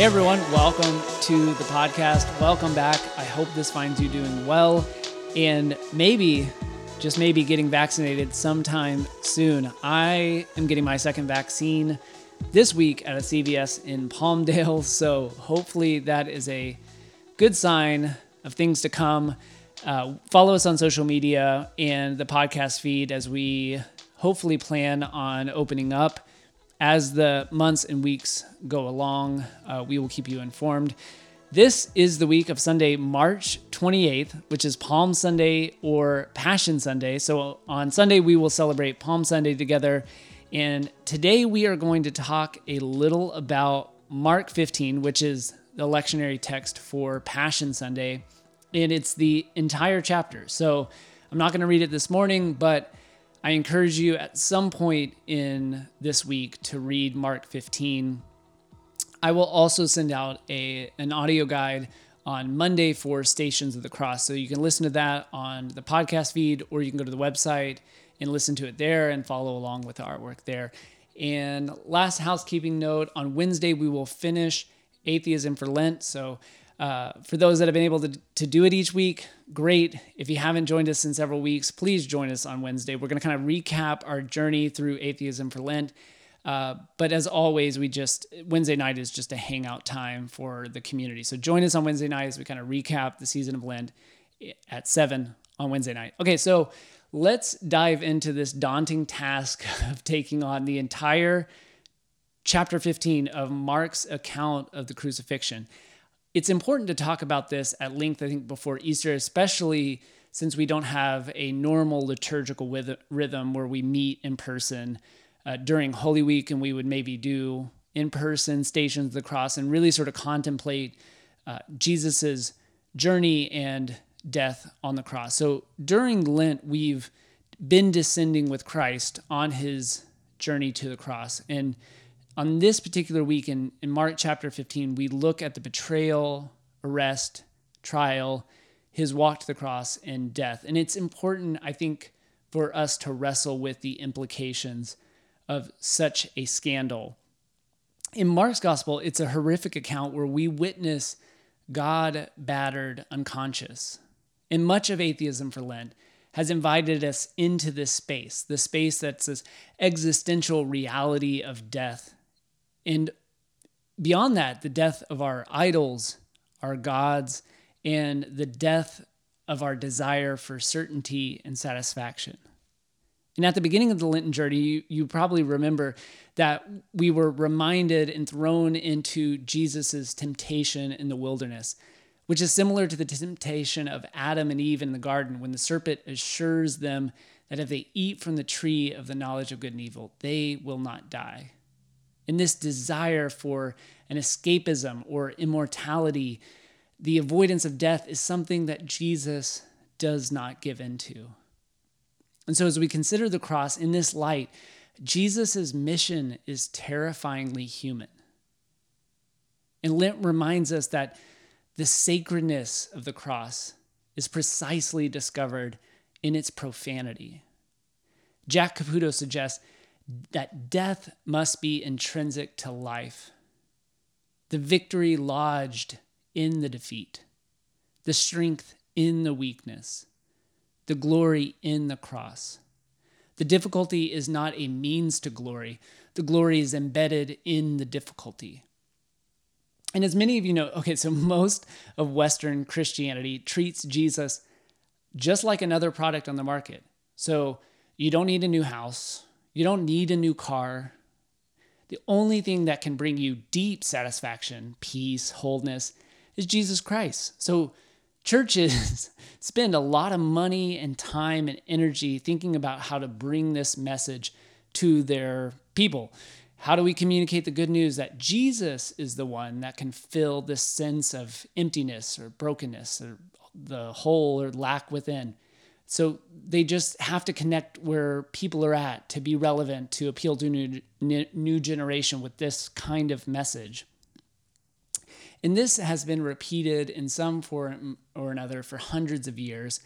Hey everyone, welcome to the podcast. Welcome back. I hope this finds you doing well and maybe, just maybe, getting vaccinated sometime soon. I am getting my second vaccine this week at a CVS in Palmdale, so hopefully that is a good sign of things to come. Uh, follow us on social media and the podcast feed as we hopefully plan on opening up as the months and weeks go along, uh, we will keep you informed. This is the week of Sunday, March 28th, which is Palm Sunday or Passion Sunday. So on Sunday, we will celebrate Palm Sunday together. And today we are going to talk a little about Mark 15, which is the lectionary text for Passion Sunday. And it's the entire chapter. So I'm not going to read it this morning, but I encourage you at some point in this week to read Mark 15. I will also send out a an audio guide on Monday for Stations of the Cross. So you can listen to that on the podcast feed or you can go to the website and listen to it there and follow along with the artwork there. And last housekeeping note on Wednesday, we will finish Atheism for Lent. So uh, for those that have been able to, to do it each week, great. If you haven't joined us in several weeks, please join us on Wednesday. We're going to kind of recap our journey through atheism for Lent. Uh, but as always, we just Wednesday night is just a hangout time for the community. So join us on Wednesday night as we kind of recap the season of Lent at seven on Wednesday night. Okay, so let's dive into this daunting task of taking on the entire chapter 15 of Mark's account of the crucifixion it's important to talk about this at length, I think, before Easter, especially since we don't have a normal liturgical rhythm where we meet in person uh, during Holy Week and we would maybe do in person stations of the cross and really sort of contemplate uh, Jesus's journey and death on the cross. So during Lent, we've been descending with Christ on his journey to the cross. And on this particular week in, in Mark chapter 15, we look at the betrayal, arrest, trial, his walk to the cross, and death. And it's important, I think, for us to wrestle with the implications of such a scandal. In Mark's gospel, it's a horrific account where we witness God battered unconscious. And much of atheism for Lent has invited us into this space, the space that's this existential reality of death and beyond that, the death of our idols, our gods, and the death of our desire for certainty and satisfaction. And at the beginning of the Lenten journey, you, you probably remember that we were reminded and thrown into Jesus' temptation in the wilderness, which is similar to the temptation of Adam and Eve in the garden when the serpent assures them that if they eat from the tree of the knowledge of good and evil, they will not die. In this desire for an escapism or immortality, the avoidance of death is something that Jesus does not give into. And so, as we consider the cross in this light, Jesus' mission is terrifyingly human. And Lent reminds us that the sacredness of the cross is precisely discovered in its profanity. Jack Caputo suggests that death must be intrinsic to life. The victory lodged in the defeat, the strength in the weakness, the glory in the cross. The difficulty is not a means to glory, the glory is embedded in the difficulty. And as many of you know, okay, so most of Western Christianity treats Jesus just like another product on the market. So you don't need a new house, you don't need a new car. The only thing that can bring you deep satisfaction, peace, wholeness is Jesus Christ. So, churches spend a lot of money and time and energy thinking about how to bring this message to their people. How do we communicate the good news that Jesus is the one that can fill this sense of emptiness or brokenness or the hole or lack within? So they just have to connect where people are at to be relevant to appeal to new, new generation with this kind of message. And this has been repeated in some form or another for hundreds of years.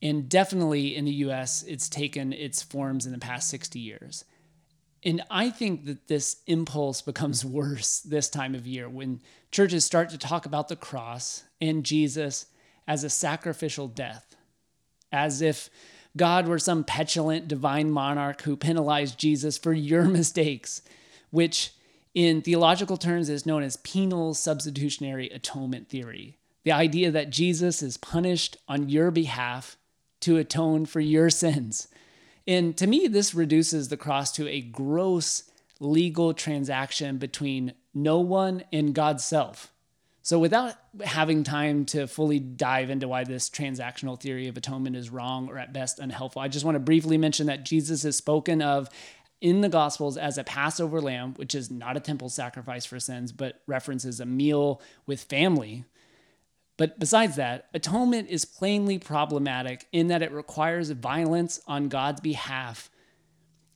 And definitely in the US, it's taken its forms in the past 60 years. And I think that this impulse becomes worse this time of year when churches start to talk about the cross and Jesus as a sacrificial death, as if God were some petulant divine monarch who penalized Jesus for your mistakes, which in theological terms is known as penal substitutionary atonement theory. The idea that Jesus is punished on your behalf to atone for your sins. And to me, this reduces the cross to a gross legal transaction between no one and God's self. So, without having time to fully dive into why this transactional theory of atonement is wrong or at best unhelpful, I just want to briefly mention that Jesus is spoken of in the Gospels as a Passover lamb, which is not a temple sacrifice for sins, but references a meal with family. But besides that, atonement is plainly problematic in that it requires violence on God's behalf.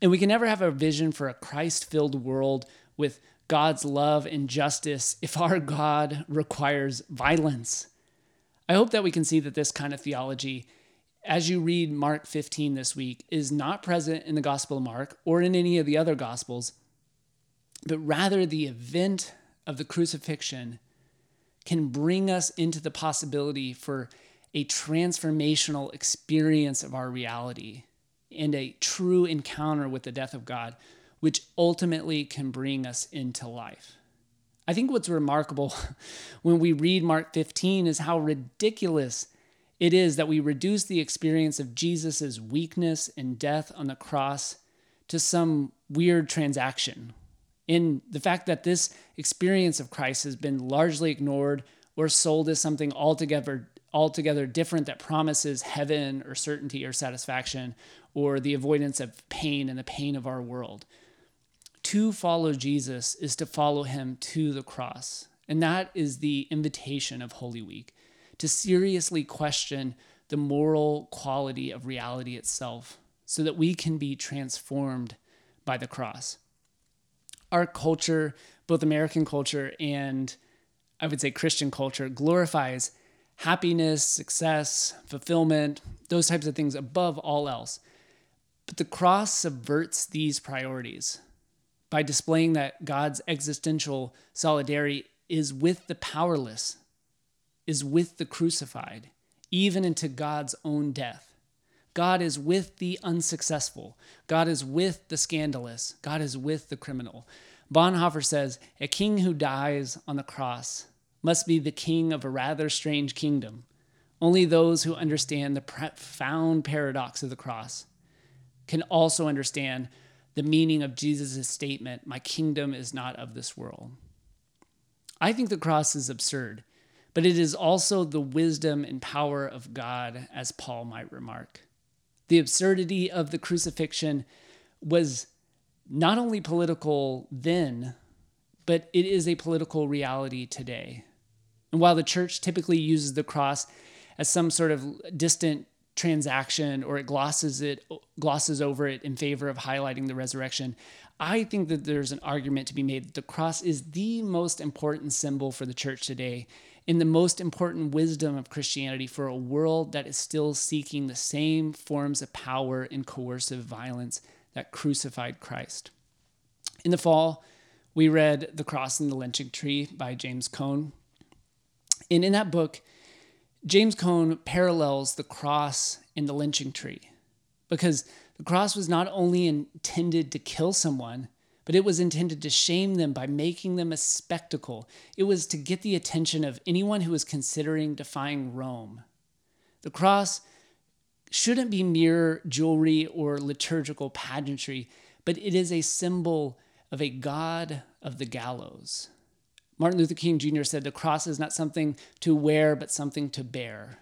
And we can never have a vision for a Christ filled world with God's love and justice if our God requires violence. I hope that we can see that this kind of theology, as you read Mark 15 this week, is not present in the Gospel of Mark or in any of the other Gospels, but rather the event of the crucifixion can bring us into the possibility for a transformational experience of our reality and a true encounter with the death of God which ultimately can bring us into life. I think what's remarkable when we read Mark 15 is how ridiculous it is that we reduce the experience of Jesus' weakness and death on the cross to some weird transaction. In the fact that this experience of Christ has been largely ignored or sold as something altogether altogether different that promises heaven or certainty or satisfaction or the avoidance of pain and the pain of our world to follow Jesus is to follow him to the cross. And that is the invitation of Holy Week to seriously question the moral quality of reality itself so that we can be transformed by the cross. Our culture, both American culture and I would say Christian culture, glorifies happiness, success, fulfillment, those types of things above all else. But the cross subverts these priorities by displaying that God's existential solidarity is with the powerless, is with the crucified, even into God's own death. God is with the unsuccessful. God is with the scandalous. God is with the criminal. Bonhoeffer says a king who dies on the cross must be the king of a rather strange kingdom. Only those who understand the profound paradox of the cross can also understand the meaning of Jesus' statement, My kingdom is not of this world. I think the cross is absurd, but it is also the wisdom and power of God, as Paul might remark. The absurdity of the crucifixion was not only political then, but it is a political reality today. And while the church typically uses the cross as some sort of distant transaction or it glosses it glosses over it in favor of highlighting the resurrection i think that there's an argument to be made that the cross is the most important symbol for the church today in the most important wisdom of christianity for a world that is still seeking the same forms of power and coercive violence that crucified christ. In the fall we read the cross and the lynching tree by james cone. And in that book James Cone parallels the cross and the lynching tree because the cross was not only intended to kill someone, but it was intended to shame them by making them a spectacle. It was to get the attention of anyone who was considering defying Rome. The cross shouldn't be mere jewelry or liturgical pageantry, but it is a symbol of a God of the gallows. Martin Luther King Jr. said the cross is not something to wear, but something to bear.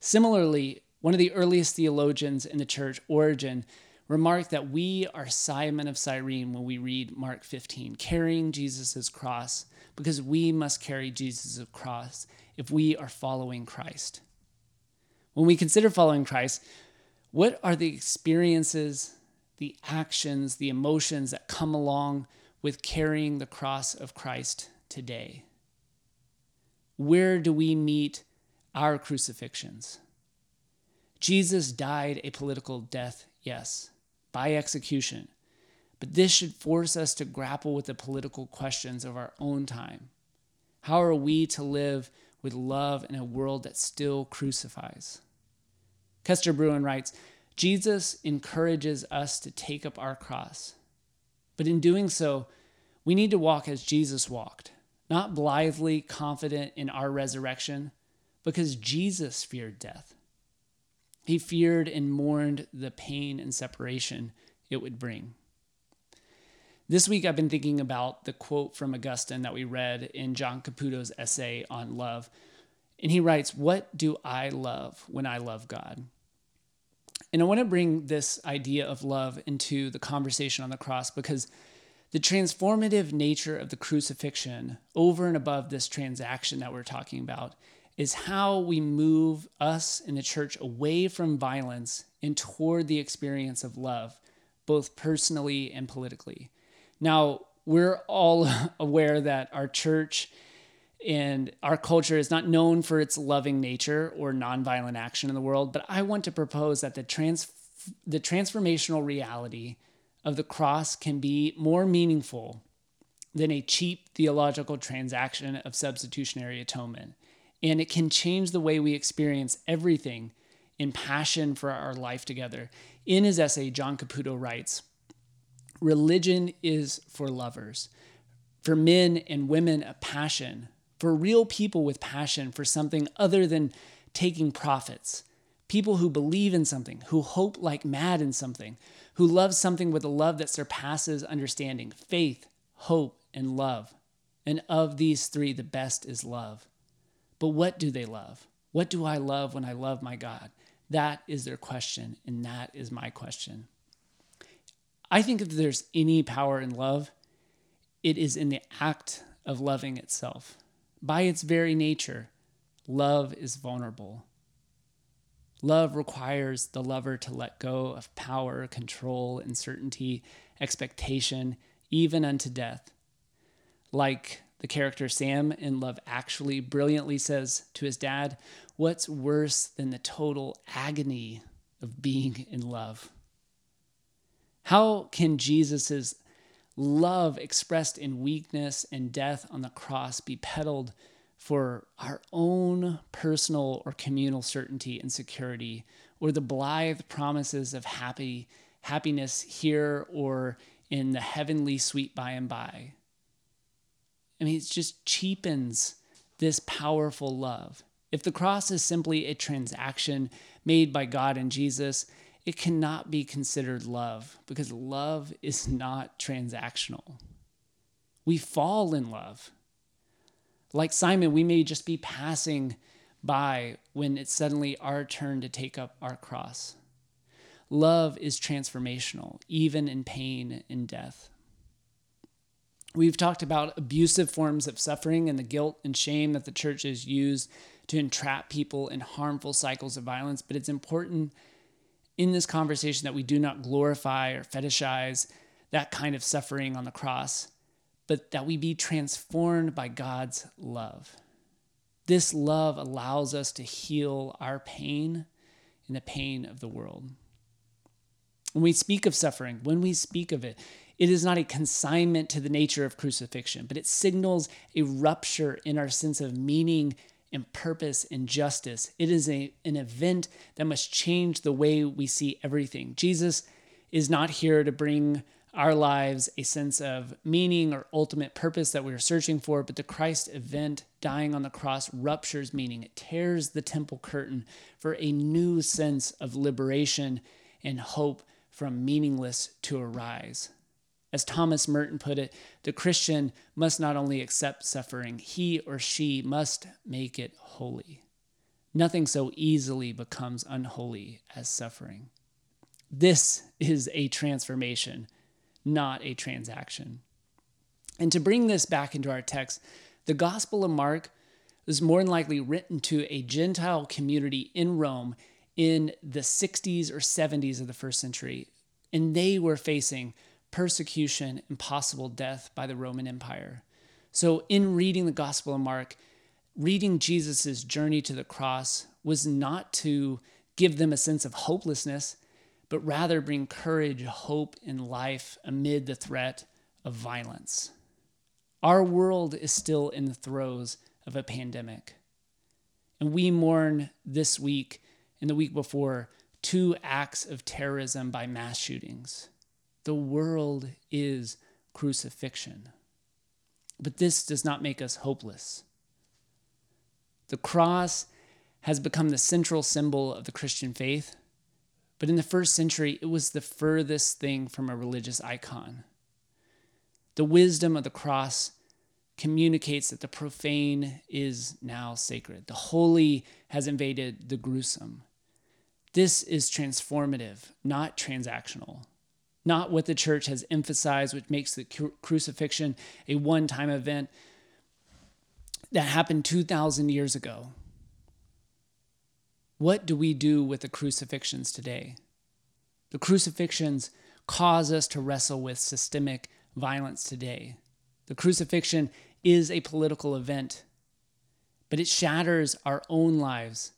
Similarly, one of the earliest theologians in the church, Origen, remarked that we are Simon of Cyrene when we read Mark 15, carrying Jesus' cross, because we must carry Jesus' cross if we are following Christ. When we consider following Christ, what are the experiences, the actions, the emotions that come along with carrying the cross of Christ today? Where do we meet our crucifixions? Jesus died a political death, yes, by execution. But this should force us to grapple with the political questions of our own time. How are we to live with love in a world that still crucifies? Kester Brewin writes Jesus encourages us to take up our cross. But in doing so, we need to walk as Jesus walked, not blithely confident in our resurrection, because Jesus feared death. He feared and mourned the pain and separation it would bring. This week, I've been thinking about the quote from Augustine that we read in John Caputo's essay on love. And he writes, What do I love when I love God? And I want to bring this idea of love into the conversation on the cross because the transformative nature of the crucifixion, over and above this transaction that we're talking about, is how we move us in the church away from violence and toward the experience of love, both personally and politically. Now, we're all aware that our church and our culture is not known for its loving nature or nonviolent action in the world, but I want to propose that the trans the transformational reality of the cross can be more meaningful than a cheap theological transaction of substitutionary atonement. And it can change the way we experience everything in passion for our life together. In his essay, John Caputo writes Religion is for lovers, for men and women a passion, for real people with passion for something other than taking profits. People who believe in something, who hope like mad in something, who love something with a love that surpasses understanding faith, hope, and love. And of these three, the best is love. But what do they love? What do I love when I love my God? That is their question, and that is my question. I think if there's any power in love, it is in the act of loving itself. By its very nature, love is vulnerable. Love requires the lover to let go of power, control, uncertainty, expectation, even unto death. Like the character Sam in Love Actually brilliantly says to his dad, What's worse than the total agony of being in love? How can Jesus' love expressed in weakness and death on the cross be peddled for our own personal or communal certainty and security, or the blithe promises of happy happiness here or in the heavenly sweet by and by? I mean, it just cheapens this powerful love. If the cross is simply a transaction made by God and Jesus, it cannot be considered love because love is not transactional. We fall in love. Like Simon, we may just be passing by when it's suddenly our turn to take up our cross. Love is transformational, even in pain and death. We've talked about abusive forms of suffering and the guilt and shame that the church has used to entrap people in harmful cycles of violence, but it's important in this conversation that we do not glorify or fetishize that kind of suffering on the cross, but that we be transformed by God's love. This love allows us to heal our pain and the pain of the world. When we speak of suffering, when we speak of it, it is not a consignment to the nature of crucifixion, but it signals a rupture in our sense of meaning and purpose and justice. It is a, an event that must change the way we see everything. Jesus is not here to bring our lives a sense of meaning or ultimate purpose that we are searching for, but the Christ event dying on the cross ruptures meaning. It tears the temple curtain for a new sense of liberation and hope from meaningless to arise. As Thomas Merton put it, the Christian must not only accept suffering, he or she must make it holy. Nothing so easily becomes unholy as suffering. This is a transformation, not a transaction. And to bring this back into our text, the Gospel of Mark was more than likely written to a Gentile community in Rome in the 60s or 70s of the first century. And they were facing persecution, and possible death by the Roman Empire. So, in reading the Gospel of Mark, reading Jesus' journey to the cross was not to give them a sense of hopelessness, but rather bring courage, hope, and life amid the threat of violence. Our world is still in the throes of a pandemic. And we mourn this week and the week before two acts of terrorism by mass shootings. The world is crucifixion. But this does not make us hopeless. The cross has become the central symbol of the Christian faith, but in the first century, it was the furthest thing from a religious icon. The wisdom of the cross communicates that the profane is now sacred. The holy has invaded the gruesome. This is transformative, not transactional. Not what the church has emphasized, which makes the cru- crucifixion a one time event that happened 2,000 years ago. What do we do with the crucifixions today? The crucifixions cause us to wrestle with systemic violence today. The crucifixion is a political event, but it shatters our own lives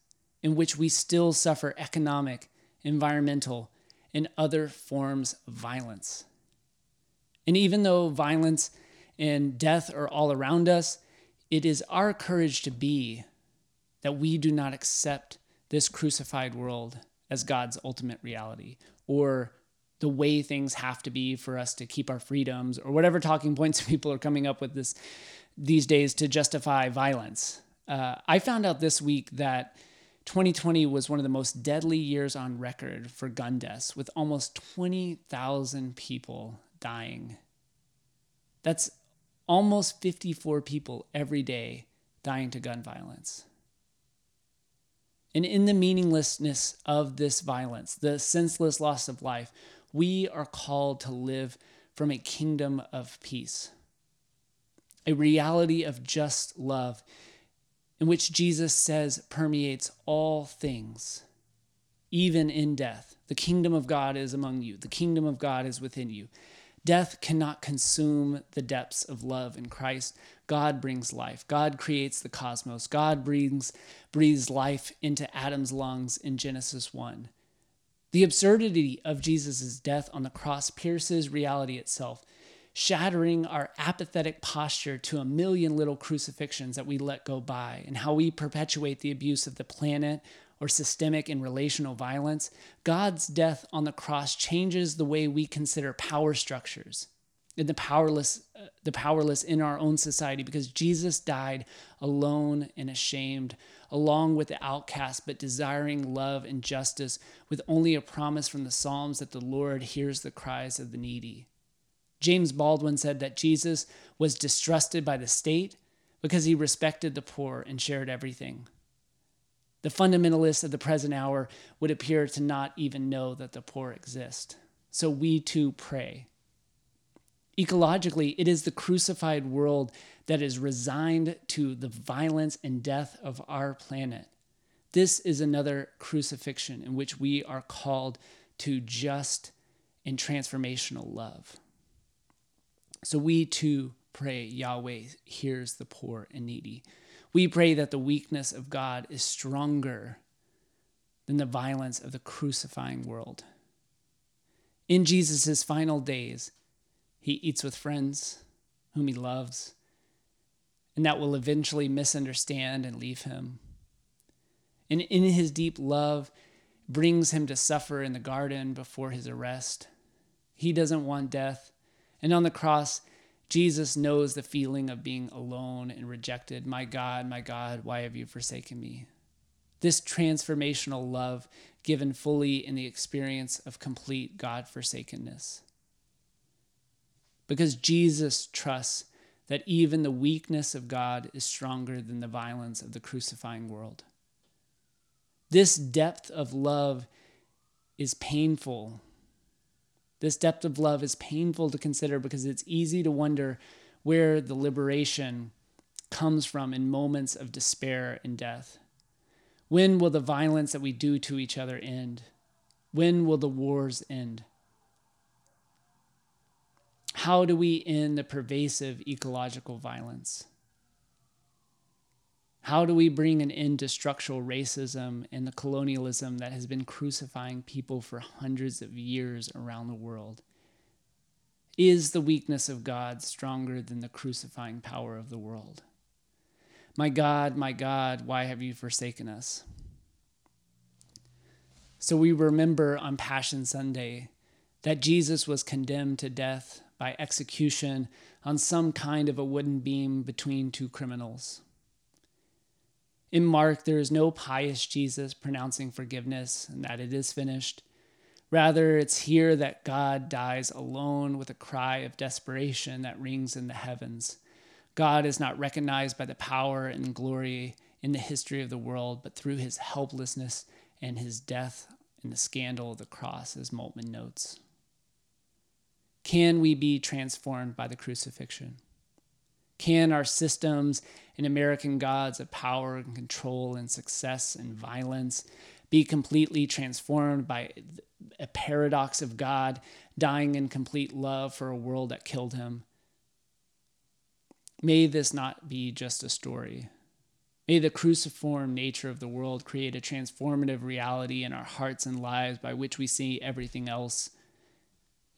in which we still suffer economic, environmental, and other forms of violence. And even though violence and death are all around us, it is our courage to be that we do not accept this crucified world as God's ultimate reality or the way things have to be for us to keep our freedoms or whatever talking points people are coming up with this these days to justify violence. Uh, I found out this week that 2020 was one of the most deadly years on record for gun deaths, with almost 20,000 people dying. That's almost 54 people every day dying to gun violence. And in the meaninglessness of this violence, the senseless loss of life, we are called to live from a kingdom of peace, a reality of just love in which Jesus says permeates all things, even in death. The kingdom of God is among you, the kingdom of God is within you. Death cannot consume the depths of love in Christ. God brings life. God creates the cosmos. God brings, breathes life into Adam's lungs in Genesis 1. The absurdity of Jesus' death on the cross pierces reality itself shattering our apathetic posture to a million little crucifixions that we let go by, and how we perpetuate the abuse of the planet or systemic and relational violence, God's death on the cross changes the way we consider power structures and the powerless the powerless in our own society because Jesus died alone and ashamed along with the outcast but desiring love and justice with only a promise from the psalms that the Lord hears the cries of the needy James Baldwin said that Jesus was distrusted by the state because he respected the poor and shared everything. The fundamentalists of the present hour would appear to not even know that the poor exist. So we too pray. Ecologically, it is the crucified world that is resigned to the violence and death of our planet. This is another crucifixion in which we are called to just and transformational love. So we too pray, Yahweh hears the poor and needy. We pray that the weakness of God is stronger than the violence of the crucifying world. In Jesus' final days, he eats with friends whom he loves, and that will eventually misunderstand and leave him. And in his deep love, brings him to suffer in the garden before his arrest. He doesn't want death. And on the cross, Jesus knows the feeling of being alone and rejected. My God, my God, why have you forsaken me? This transformational love given fully in the experience of complete God forsakenness. Because Jesus trusts that even the weakness of God is stronger than the violence of the crucifying world. This depth of love is painful this depth of love is painful to consider because it's easy to wonder where the liberation comes from in moments of despair and death. When will the violence that we do to each other end? When will the wars end? How do we end the pervasive ecological violence? How do we bring an end to structural racism and the colonialism that has been crucifying people for hundreds of years around the world? Is the weakness of God stronger than the crucifying power of the world? My God, my God, why have you forsaken us? So we remember on Passion Sunday that Jesus was condemned to death by execution on some kind of a wooden beam between two criminals. In Mark, there is no pious Jesus pronouncing forgiveness and that it is finished. Rather, it's here that God dies alone with a cry of desperation that rings in the heavens. God is not recognized by the power and glory in the history of the world, but through his helplessness and his death in the scandal of the cross, as Moltmann notes. Can we be transformed by the crucifixion? Can our systems and American gods of power and control and success and mm-hmm. violence be completely transformed by a paradox of God dying in complete love for a world that killed him? May this not be just a story. May the cruciform nature of the world create a transformative reality in our hearts and lives by which we see everything else.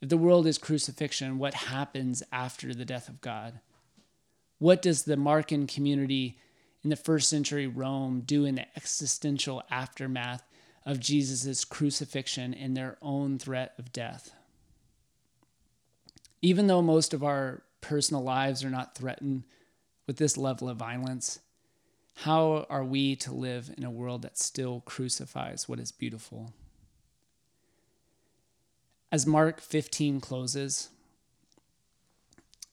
If the world is crucifixion, what happens after the death of God? What does the Markan community in the first century Rome do in the existential aftermath of Jesus' crucifixion and their own threat of death? Even though most of our personal lives are not threatened with this level of violence, how are we to live in a world that still crucifies what is beautiful? As Mark 15 closes,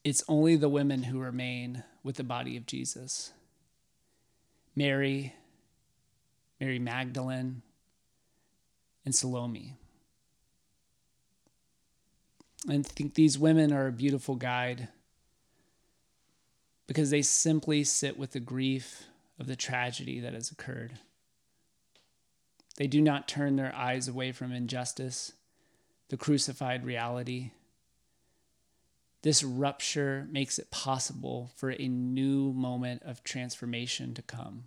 it's only the women who remain with the body of Jesus Mary, Mary Magdalene, and Salome. And I think these women are a beautiful guide because they simply sit with the grief of the tragedy that has occurred. They do not turn their eyes away from injustice, the crucified reality. This rupture makes it possible for a new moment of transformation to come.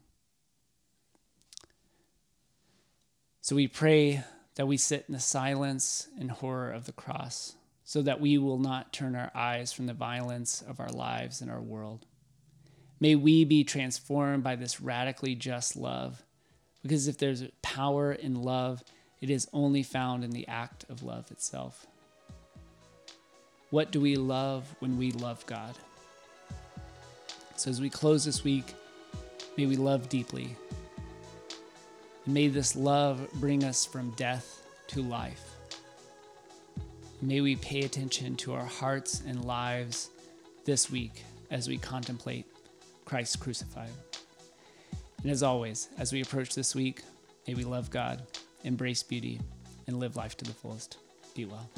So we pray that we sit in the silence and horror of the cross so that we will not turn our eyes from the violence of our lives and our world. May we be transformed by this radically just love, because if there's power in love, it is only found in the act of love itself. What do we love when we love God? So, as we close this week, may we love deeply. And may this love bring us from death to life. May we pay attention to our hearts and lives this week as we contemplate Christ crucified. And as always, as we approach this week, may we love God, embrace beauty, and live life to the fullest. Be well.